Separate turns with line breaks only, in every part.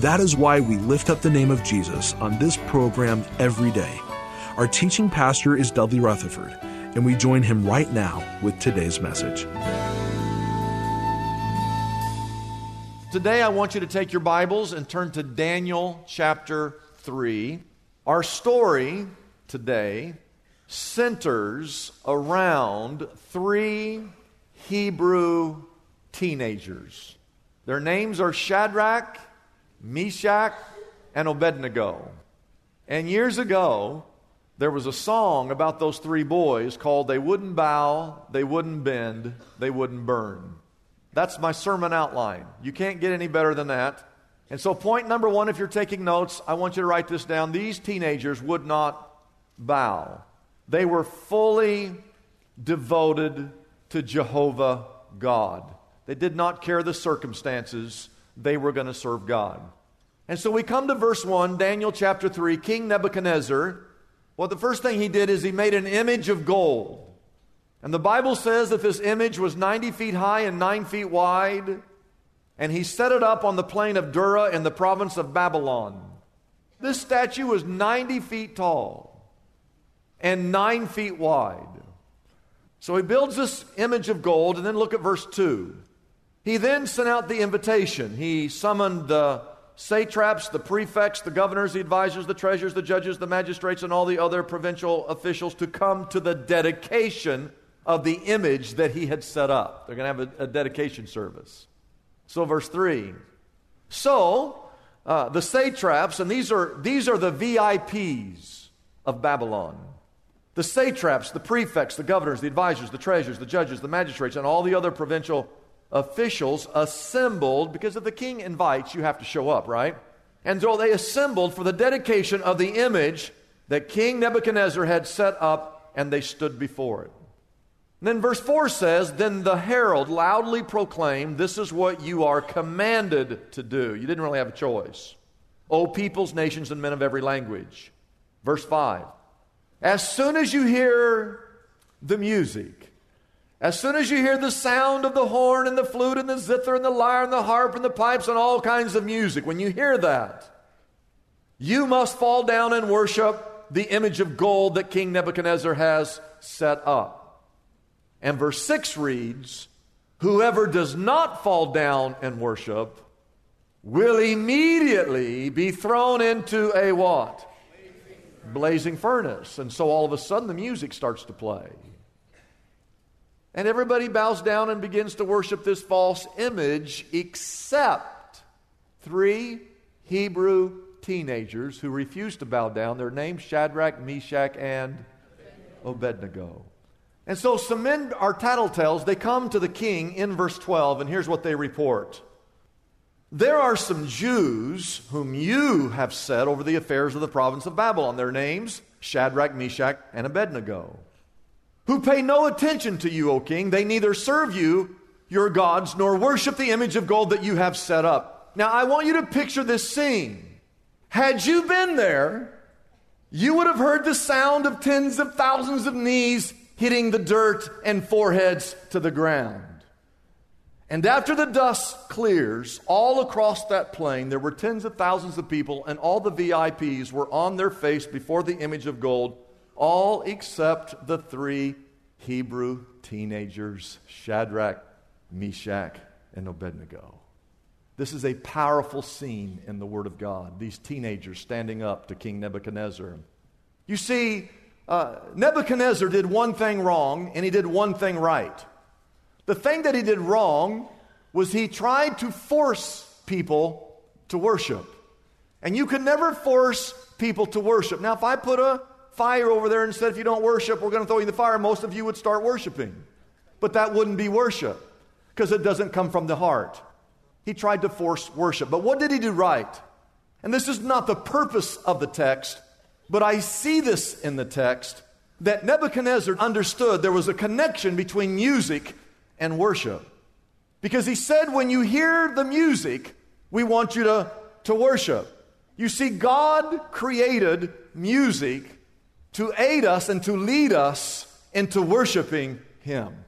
That is why we lift up the name of Jesus on this program every day. Our teaching pastor is Dudley Rutherford, and we join him right now with today's message.
Today, I want you to take your Bibles and turn to Daniel chapter 3. Our story today centers around three Hebrew teenagers. Their names are Shadrach, Meshach, and Abednego. And years ago, there was a song about those three boys called They Wouldn't Bow, They Wouldn't Bend, They Wouldn't Burn. That's my sermon outline. You can't get any better than that. And so, point number one, if you're taking notes, I want you to write this down. These teenagers would not bow, they were fully devoted to Jehovah God. They did not care the circumstances they were going to serve God. And so we come to verse 1, Daniel chapter 3. King Nebuchadnezzar, well, the first thing he did is he made an image of gold. And the Bible says that this image was 90 feet high and 9 feet wide, and he set it up on the plain of Dura in the province of Babylon. This statue was 90 feet tall and 9 feet wide. So he builds this image of gold, and then look at verse 2. He then sent out the invitation. He summoned the satraps, the prefects, the governors, the advisors, the treasurers, the judges, the magistrates, and all the other provincial officials to come to the dedication of the image that he had set up. They're going to have a, a dedication service. So, verse 3. So, uh, the satraps, and these are, these are the VIPs of Babylon. The satraps, the prefects, the governors, the advisors, the treasurers, the judges, the magistrates, and all the other provincial officials assembled, because if the king invites, you have to show up, right? And so they assembled for the dedication of the image that King Nebuchadnezzar had set up, and they stood before it. And then verse 4 says, Then the herald loudly proclaimed, This is what you are commanded to do. You didn't really have a choice. O peoples, nations, and men of every language. Verse 5 As soon as you hear the music, as soon as you hear the sound of the horn and the flute and the zither and the lyre and the harp and the pipes and all kinds of music, when you hear that, you must fall down and worship the image of gold that King Nebuchadnezzar has set up. And verse 6 reads, Whoever does not fall down and worship will immediately be thrown into a what? Blazing furnace. And so all of a sudden the music starts to play. And everybody bows down and begins to worship this false image, except three Hebrew teenagers who refuse to bow down. Their names Shadrach, Meshach, and Abednego. And so some men are tattletales. They come to the king in verse 12, and here's what they report. There are some Jews whom you have set over the affairs of the province of Babylon. Their names Shadrach, Meshach, and Abednego who pay no attention to you, O king. They neither serve you, your gods, nor worship the image of gold that you have set up. Now, I want you to picture this scene. Had you been there, you would have heard the sound of tens of thousands of knees hitting the dirt and foreheads to the ground. And after the dust clears, all across that plain, there were tens of thousands of people, and all the VIPs were on their face before the image of gold all except the three Hebrew teenagers Shadrach, Meshach, and Abednego. This is a powerful scene in the Word of God. These teenagers standing up to King Nebuchadnezzar. You see, uh, Nebuchadnezzar did one thing wrong and he did one thing right. The thing that he did wrong was he tried to force people to worship. And you can never force people to worship. Now, if I put a fire over there and said, if you don't worship, we're going to throw you in the fire, most of you would start worshiping. But that wouldn't be worship because it doesn't come from the heart. He tried to force worship. But what did he do right? And this is not the purpose of the text, but I see this in the text that Nebuchadnezzar understood there was a connection between music and worship. Because he said, when you hear the music, we want you to, to worship. You see, God created music to aid us and to lead us into worshiping Him.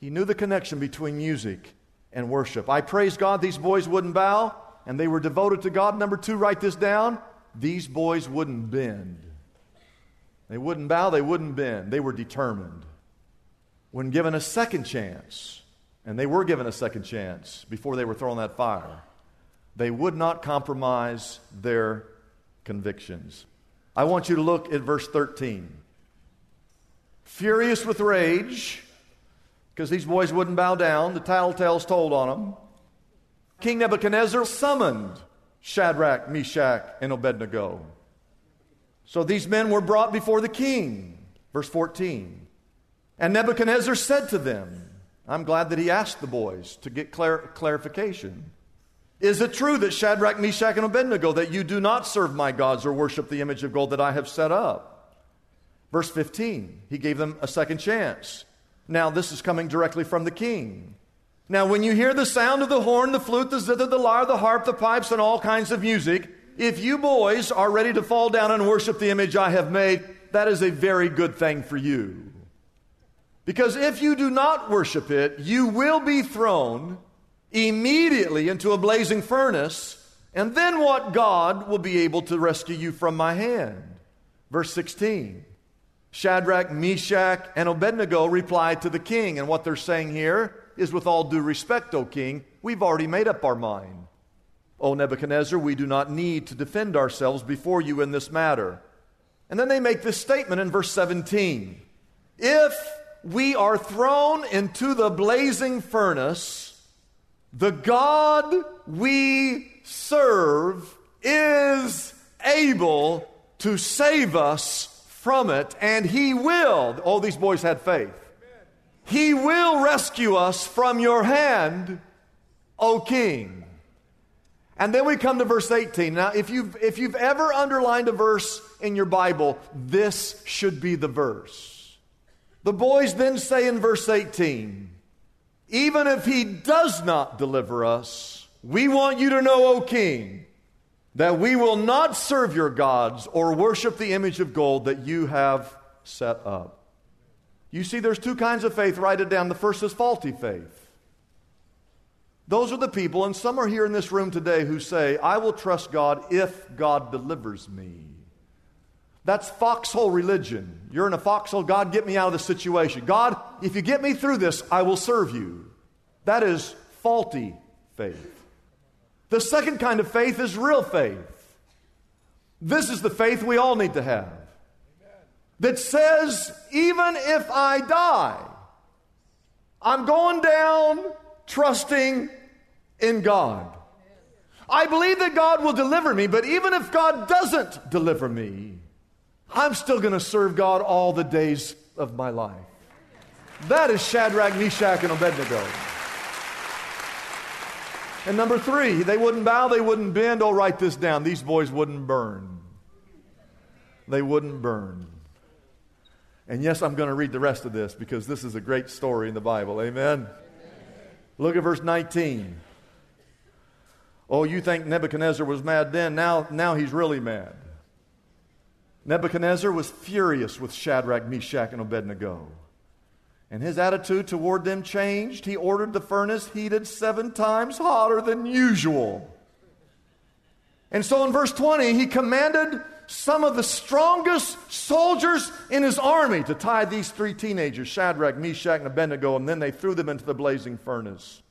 He knew the connection between music and worship. I praise God these boys wouldn't bow and they were devoted to God. Number two, write this down. These boys wouldn't bend. They wouldn't bow, they wouldn't bend. They were determined. When given a second chance, and they were given a second chance before they were thrown that fire, they would not compromise their convictions. I want you to look at verse 13. Furious with rage, because these boys wouldn't bow down, the tattletales told on them. King Nebuchadnezzar summoned Shadrach, Meshach, and Abednego. So these men were brought before the king. Verse 14. And Nebuchadnezzar said to them, I'm glad that he asked the boys to get clar- clarification. Is it true that Shadrach, Meshach, and Abednego, that you do not serve my gods or worship the image of gold that I have set up? Verse 15, he gave them a second chance. Now, this is coming directly from the king. Now, when you hear the sound of the horn, the flute, the zither, the lyre, the harp, the pipes, and all kinds of music, if you boys are ready to fall down and worship the image I have made, that is a very good thing for you. Because if you do not worship it, you will be thrown immediately into a blazing furnace, and then what God will be able to rescue you from my hand. Verse 16 Shadrach, Meshach, and Abednego replied to the king, and what they're saying here is with all due respect, O king, we've already made up our mind. O Nebuchadnezzar, we do not need to defend ourselves before you in this matter. And then they make this statement in verse 17 If we are thrown into the blazing furnace, the God we serve is able to save us from it, and He will. All these boys had faith. He will rescue us from your hand, O King. And then we come to verse 18. Now, if you've, if you've ever underlined a verse in your Bible, this should be the verse. The boys then say in verse 18, even if he does not deliver us, we want you to know, O king, that we will not serve your gods or worship the image of gold that you have set up. You see, there's two kinds of faith. Write it down. The first is faulty faith. Those are the people, and some are here in this room today who say, I will trust God if God delivers me. That's foxhole religion. You're in a foxhole. God, get me out of the situation. God, if you get me through this, I will serve you. That is faulty faith. The second kind of faith is real faith. This is the faith we all need to have that says, even if I die, I'm going down trusting in God. I believe that God will deliver me, but even if God doesn't deliver me, I'm still going to serve God all the days of my life. That is Shadrach, Meshach, and Abednego. And number three, they wouldn't bow, they wouldn't bend. Oh, write this down. These boys wouldn't burn. They wouldn't burn. And yes, I'm going to read the rest of this because this is a great story in the Bible. Amen. Look at verse 19. Oh, you think Nebuchadnezzar was mad then? Now, now he's really mad. Nebuchadnezzar was furious with Shadrach, Meshach, and Abednego. And his attitude toward them changed. He ordered the furnace heated seven times hotter than usual. And so in verse 20, he commanded some of the strongest soldiers in his army to tie these three teenagers, Shadrach, Meshach, and Abednego, and then they threw them into the blazing furnace.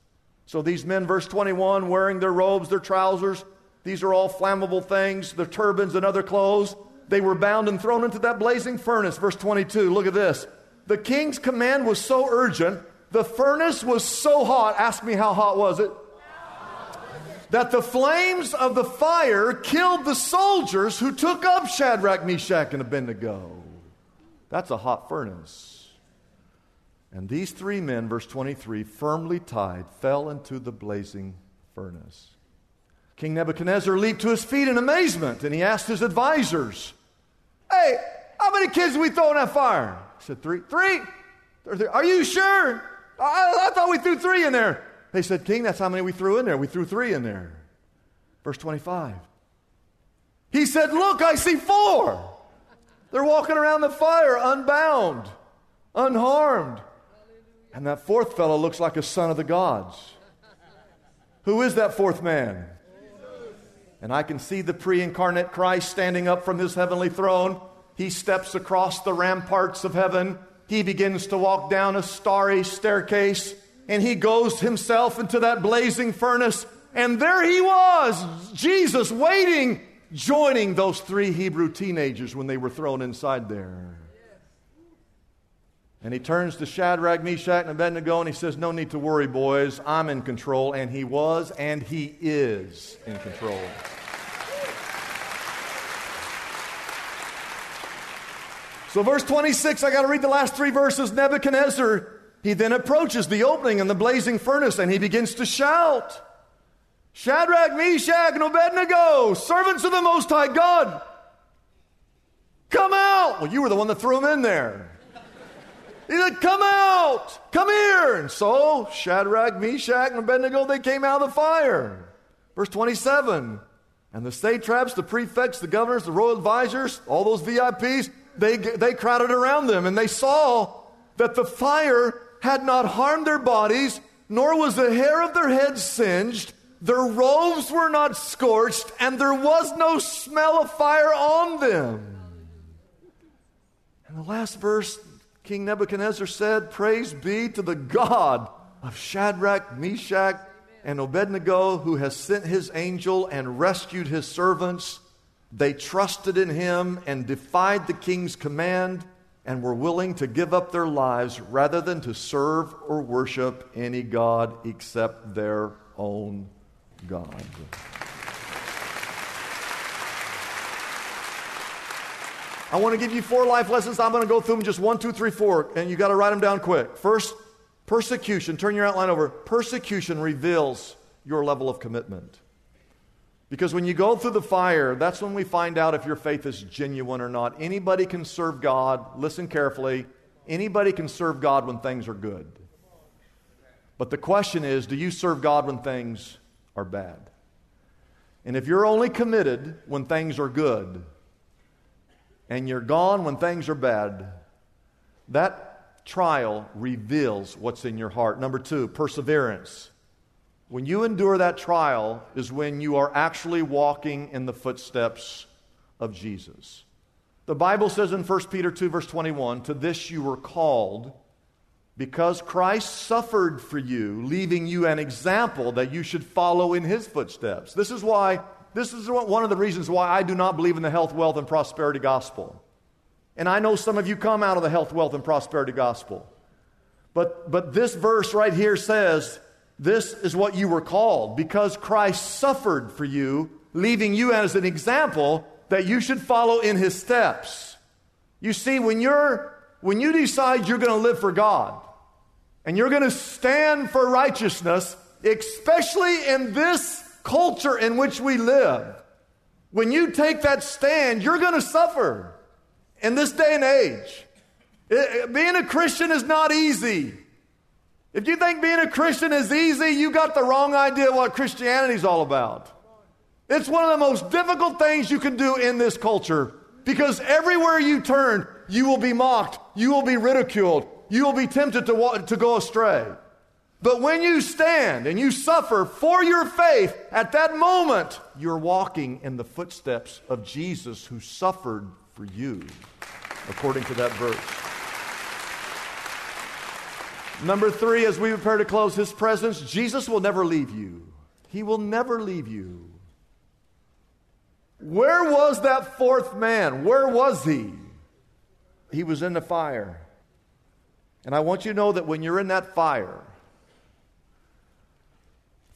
So these men, verse 21, wearing their robes, their trousers, these are all flammable things, their turbans and other clothes. They were bound and thrown into that blazing furnace. Verse 22, look at this. The king's command was so urgent, the furnace was so hot. Ask me how hot was it? That the flames of the fire killed the soldiers who took up Shadrach, Meshach, and Abednego. That's a hot furnace. And these three men, verse 23, firmly tied, fell into the blazing furnace. King Nebuchadnezzar leaped to his feet in amazement and he asked his advisors, Hey, how many kids we throw in that fire? He said, Three. Three? Are you sure? I, I thought we threw three in there. They said, King, that's how many we threw in there. We threw three in there. Verse 25. He said, Look, I see four. They're walking around the fire unbound, unharmed. And that fourth fellow looks like a son of the gods. Who is that fourth man? And I can see the pre incarnate Christ standing up from his heavenly throne. He steps across the ramparts of heaven. He begins to walk down a starry staircase and he goes himself into that blazing furnace. And there he was, Jesus waiting, joining those three Hebrew teenagers when they were thrown inside there. And he turns to Shadrach, Meshach, and Abednego and he says, No need to worry, boys. I'm in control. And he was, and he is in control. So, verse 26, I got to read the last three verses. Nebuchadnezzar, he then approaches the opening in the blazing furnace and he begins to shout Shadrach, Meshach, and Abednego, servants of the Most High God, come out. Well, you were the one that threw him in there. He said, Come out, come here. And so Shadrach, Meshach, and Abednego, they came out of the fire. Verse 27 And the satraps, the prefects, the governors, the royal advisors, all those VIPs, they, they crowded around them and they saw that the fire had not harmed their bodies, nor was the hair of their heads singed. Their robes were not scorched, and there was no smell of fire on them. And the last verse King Nebuchadnezzar said, Praise be to the God of Shadrach, Meshach, and Abednego, who has sent his angel and rescued his servants. They trusted in him and defied the king's command and were willing to give up their lives rather than to serve or worship any God except their own God. I want to give you four life lessons. I'm going to go through them just one, two, three, four, and you got to write them down quick. First, persecution. Turn your outline over. Persecution reveals your level of commitment. Because when you go through the fire, that's when we find out if your faith is genuine or not. Anybody can serve God. Listen carefully. Anybody can serve God when things are good. But the question is do you serve God when things are bad? And if you're only committed when things are good, and you're gone when things are bad, that trial reveals what's in your heart. Number two, perseverance. When you endure that trial is when you are actually walking in the footsteps of Jesus. The Bible says in 1 Peter 2, verse 21, To this you were called, because Christ suffered for you, leaving you an example that you should follow in his footsteps. This is why this is one of the reasons why I do not believe in the health, wealth, and prosperity gospel. And I know some of you come out of the health, wealth, and prosperity gospel. But, but this verse right here says, This is what you were called because Christ suffered for you, leaving you as an example that you should follow in his steps. You see, when, you're, when you decide you're going to live for God and you're going to stand for righteousness, especially in this culture in which we live, when you take that stand, you're going to suffer in this day and age. It, being a Christian is not easy. If you think being a Christian is easy, you got the wrong idea what Christianity is all about. It's one of the most difficult things you can do in this culture because everywhere you turn, you will be mocked, you will be ridiculed, you will be tempted to, to go astray. But when you stand and you suffer for your faith, at that moment, you're walking in the footsteps of Jesus who suffered for you, according to that verse. Number three, as we prepare to close his presence, Jesus will never leave you. He will never leave you. Where was that fourth man? Where was he? He was in the fire. And I want you to know that when you're in that fire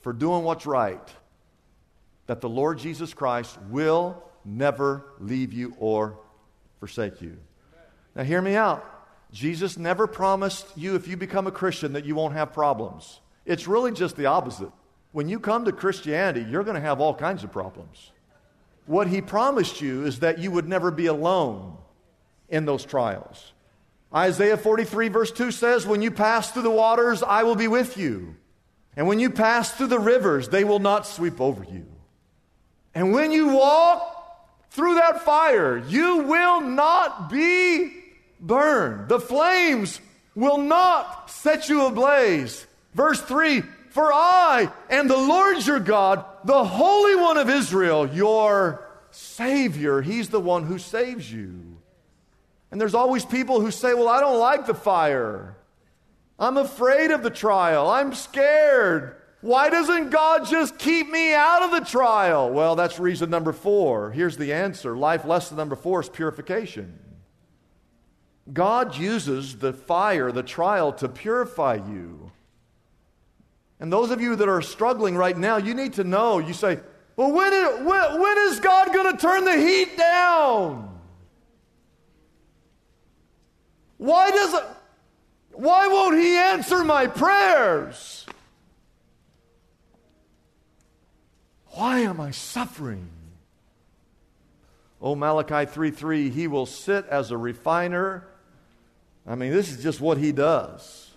for doing what's right, that the Lord Jesus Christ will never leave you or forsake you. Now, hear me out. Jesus never promised you, if you become a Christian, that you won't have problems. It's really just the opposite. When you come to Christianity, you're going to have all kinds of problems. What he promised you is that you would never be alone in those trials. Isaiah 43, verse 2 says, When you pass through the waters, I will be with you. And when you pass through the rivers, they will not sweep over you. And when you walk through that fire, you will not be burned. The flames will not set you ablaze. Verse 3 For I am the Lord your God, the Holy One of Israel, your Savior. He's the one who saves you. And there's always people who say, Well, I don't like the fire. I'm afraid of the trial. I'm scared. Why doesn't God just keep me out of the trial? Well, that's reason number four. Here's the answer life lesson number four is purification. God uses the fire, the trial, to purify you. And those of you that are struggling right now, you need to know you say, well, when, is, when, when is God going to turn the heat down? Why does it, why won't he answer my prayers? Why am I suffering? Oh, Malachi 3 3, he will sit as a refiner. I mean, this is just what he does.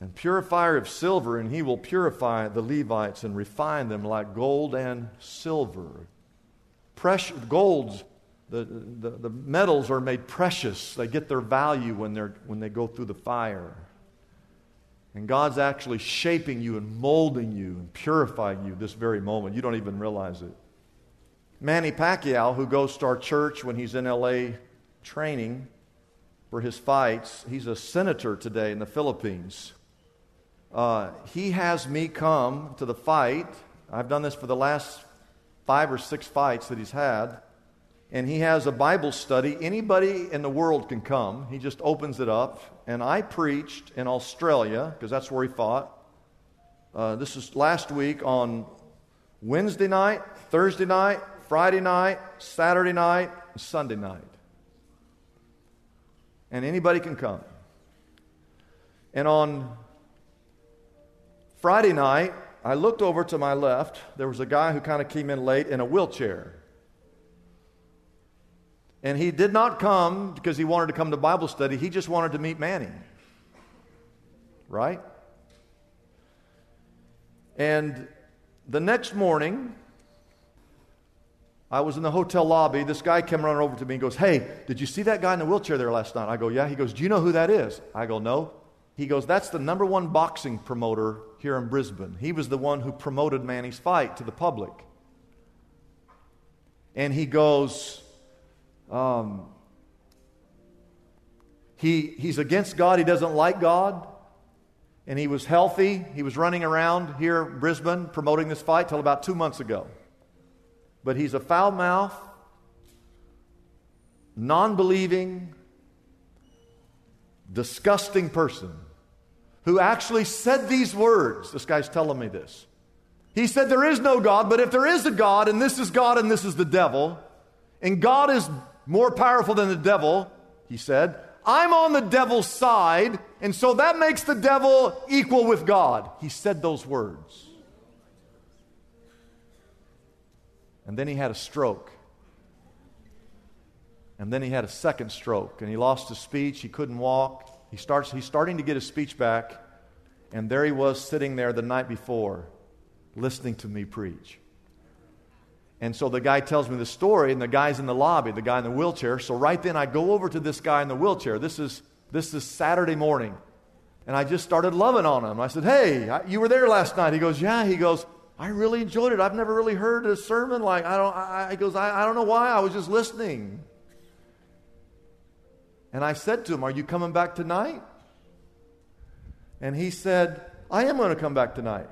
And purifier of silver, and he will purify the Levites and refine them like gold and silver. Precious, golds, the, the, the metals are made precious. They get their value when, they're, when they go through the fire. And God's actually shaping you and molding you and purifying you this very moment. You don't even realize it. Manny Pacquiao, who goes to our church when he's in LA training for his fights, he's a senator today in the Philippines. Uh, he has me come to the fight. I've done this for the last five or six fights that he's had and he has a Bible study. Anybody in the world can come. He just opens it up. And I preached in Australia, because that's where he fought. Uh, this is last week on Wednesday night, Thursday night, Friday night, Saturday night, Sunday night. And anybody can come. And on Friday night, I looked over to my left. There was a guy who kind of came in late in a wheelchair. And he did not come because he wanted to come to Bible study, he just wanted to meet Manny. Right? And the next morning, I was in the hotel lobby. This guy came running over to me and goes, Hey, did you see that guy in the wheelchair there last night? I go, Yeah. He goes, Do you know who that is? I go, No. He goes, That's the number one boxing promoter here in Brisbane. He was the one who promoted Manny's fight to the public. And he goes, um, he, he's against God. He doesn't like God. And he was healthy. He was running around here in Brisbane promoting this fight till about two months ago. But he's a foul mouth, non believing, disgusting person who actually said these words. This guy's telling me this. He said, There is no God, but if there is a God, and this is God and this is the devil, and God is more powerful than the devil, he said. I'm on the devil's side, and so that makes the devil equal with God. He said those words. And then he had a stroke. And then he had a second stroke, and he lost his speech. He couldn't walk. He starts, he's starting to get his speech back, and there he was sitting there the night before, listening to me preach. And so the guy tells me the story, and the guy's in the lobby, the guy in the wheelchair. So right then I go over to this guy in the wheelchair. This is, this is Saturday morning. And I just started loving on him. I said, Hey, you were there last night. He goes, Yeah. He goes, I really enjoyed it. I've never really heard a sermon like I don't I, he goes, I, I don't know why. I was just listening. And I said to him, Are you coming back tonight? And he said, I am going to come back tonight.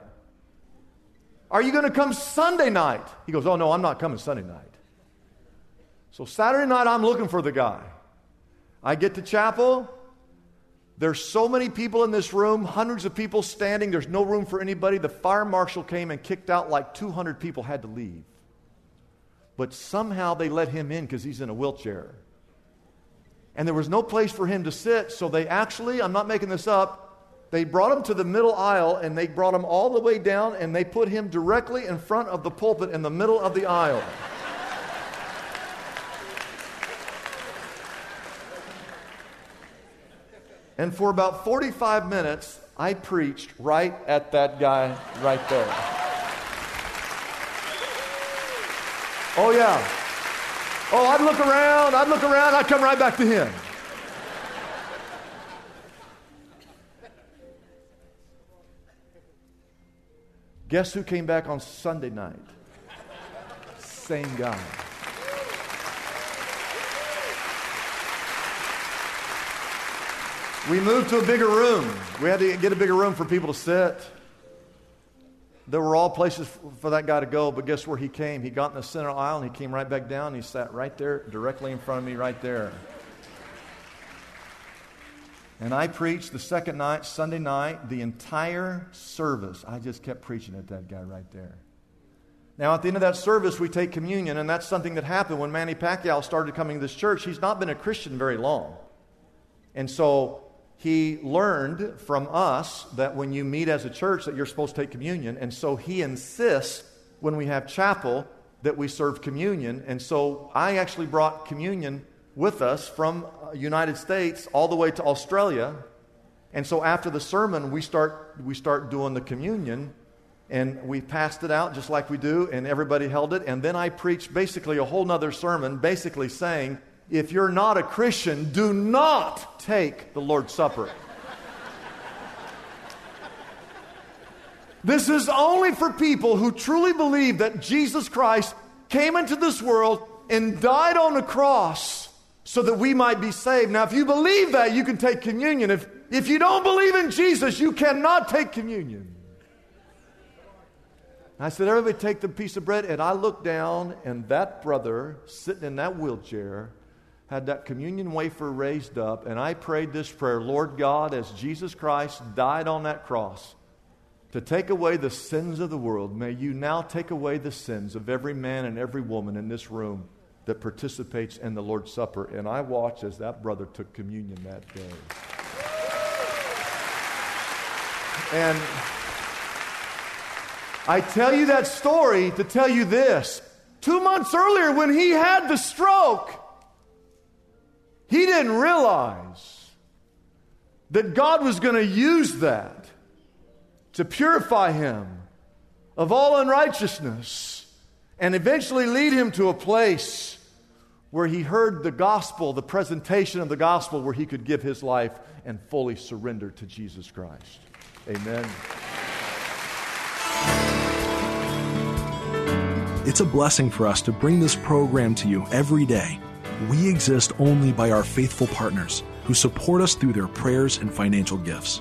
Are you going to come Sunday night? He goes, Oh, no, I'm not coming Sunday night. So Saturday night, I'm looking for the guy. I get to chapel. There's so many people in this room, hundreds of people standing. There's no room for anybody. The fire marshal came and kicked out like 200 people had to leave. But somehow they let him in because he's in a wheelchair. And there was no place for him to sit, so they actually, I'm not making this up, they brought him to the middle aisle and they brought him all the way down and they put him directly in front of the pulpit in the middle of the aisle. And for about 45 minutes, I preached right at that guy right there. Oh, yeah. Oh, I'd look around, I'd look around, I'd come right back to him. Guess who came back on Sunday night? Same guy. We moved to a bigger room. We had to get a bigger room for people to sit. There were all places for that guy to go, but guess where he came? He got in the center aisle and he came right back down. he sat right there, directly in front of me, right there. And I preached the second night, Sunday night, the entire service. I just kept preaching at that guy right there. Now, at the end of that service, we take communion, and that's something that happened when Manny Pacquiao started coming to this church. He's not been a Christian very long. And so he learned from us that when you meet as a church that you're supposed to take communion and so he insists when we have chapel that we serve communion and so i actually brought communion with us from uh, united states all the way to australia and so after the sermon we start we start doing the communion and we passed it out just like we do and everybody held it and then i preached basically a whole nother sermon basically saying if you're not a Christian, do not take the Lord's Supper. This is only for people who truly believe that Jesus Christ came into this world and died on the cross so that we might be saved. Now, if you believe that, you can take communion. If, if you don't believe in Jesus, you cannot take communion. I said, Everybody take the piece of bread. And I looked down, and that brother sitting in that wheelchair had that communion wafer raised up, and I prayed this prayer Lord God, as Jesus Christ died on that cross to take away the sins of the world, may you now take away the sins of every man and every woman in this room that participates in the Lord's Supper. And I watched as that brother took communion that day. And I tell you that story to tell you this. Two months earlier, when he had the stroke, he didn't realize that God was going to use that to purify him of all unrighteousness and eventually lead him to a place where he heard the gospel, the presentation of the gospel, where he could give his life and fully surrender to Jesus Christ. Amen.
It's a blessing for us to bring this program to you every day. We exist only by our faithful partners who support us through their prayers and financial gifts.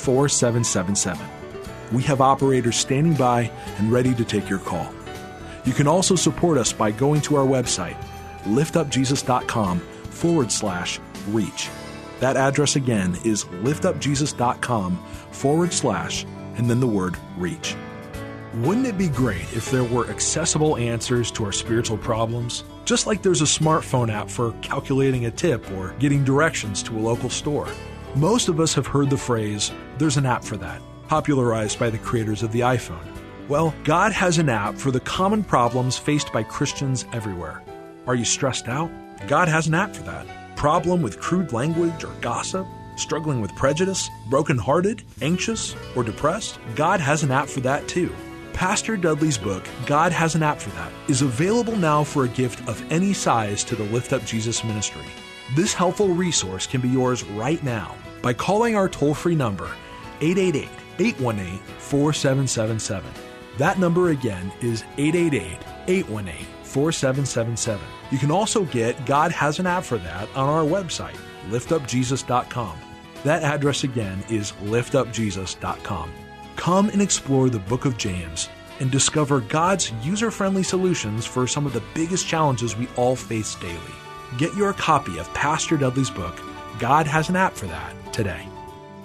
4777. We have operators standing by and ready to take your call. You can also support us by going to our website, liftupjesus.com forward slash reach. That address again is liftupjesus.com forward slash and then the word reach. Wouldn't it be great if there were accessible answers to our spiritual problems? Just like there's a smartphone app for calculating a tip or getting directions to a local store. Most of us have heard the phrase, there's an app for that, popularized by the creators of the iPhone. Well, God has an app for the common problems faced by Christians everywhere. Are you stressed out? God has an app for that. Problem with crude language or gossip? Struggling with prejudice, brokenhearted, anxious, or depressed? God has an app for that too. Pastor Dudley's book, God Has an App for That, is available now for a gift of any size to the Lift Up Jesus ministry. This helpful resource can be yours right now by calling our toll free number, 888 818 4777. That number again is 888 818 4777. You can also get God Has an App for That on our website, liftupjesus.com. That address again is liftupjesus.com. Come and explore the book of James and discover God's user friendly solutions for some of the biggest challenges we all face daily. Get your copy of Pastor Dudley's book, God Has an App for That, today.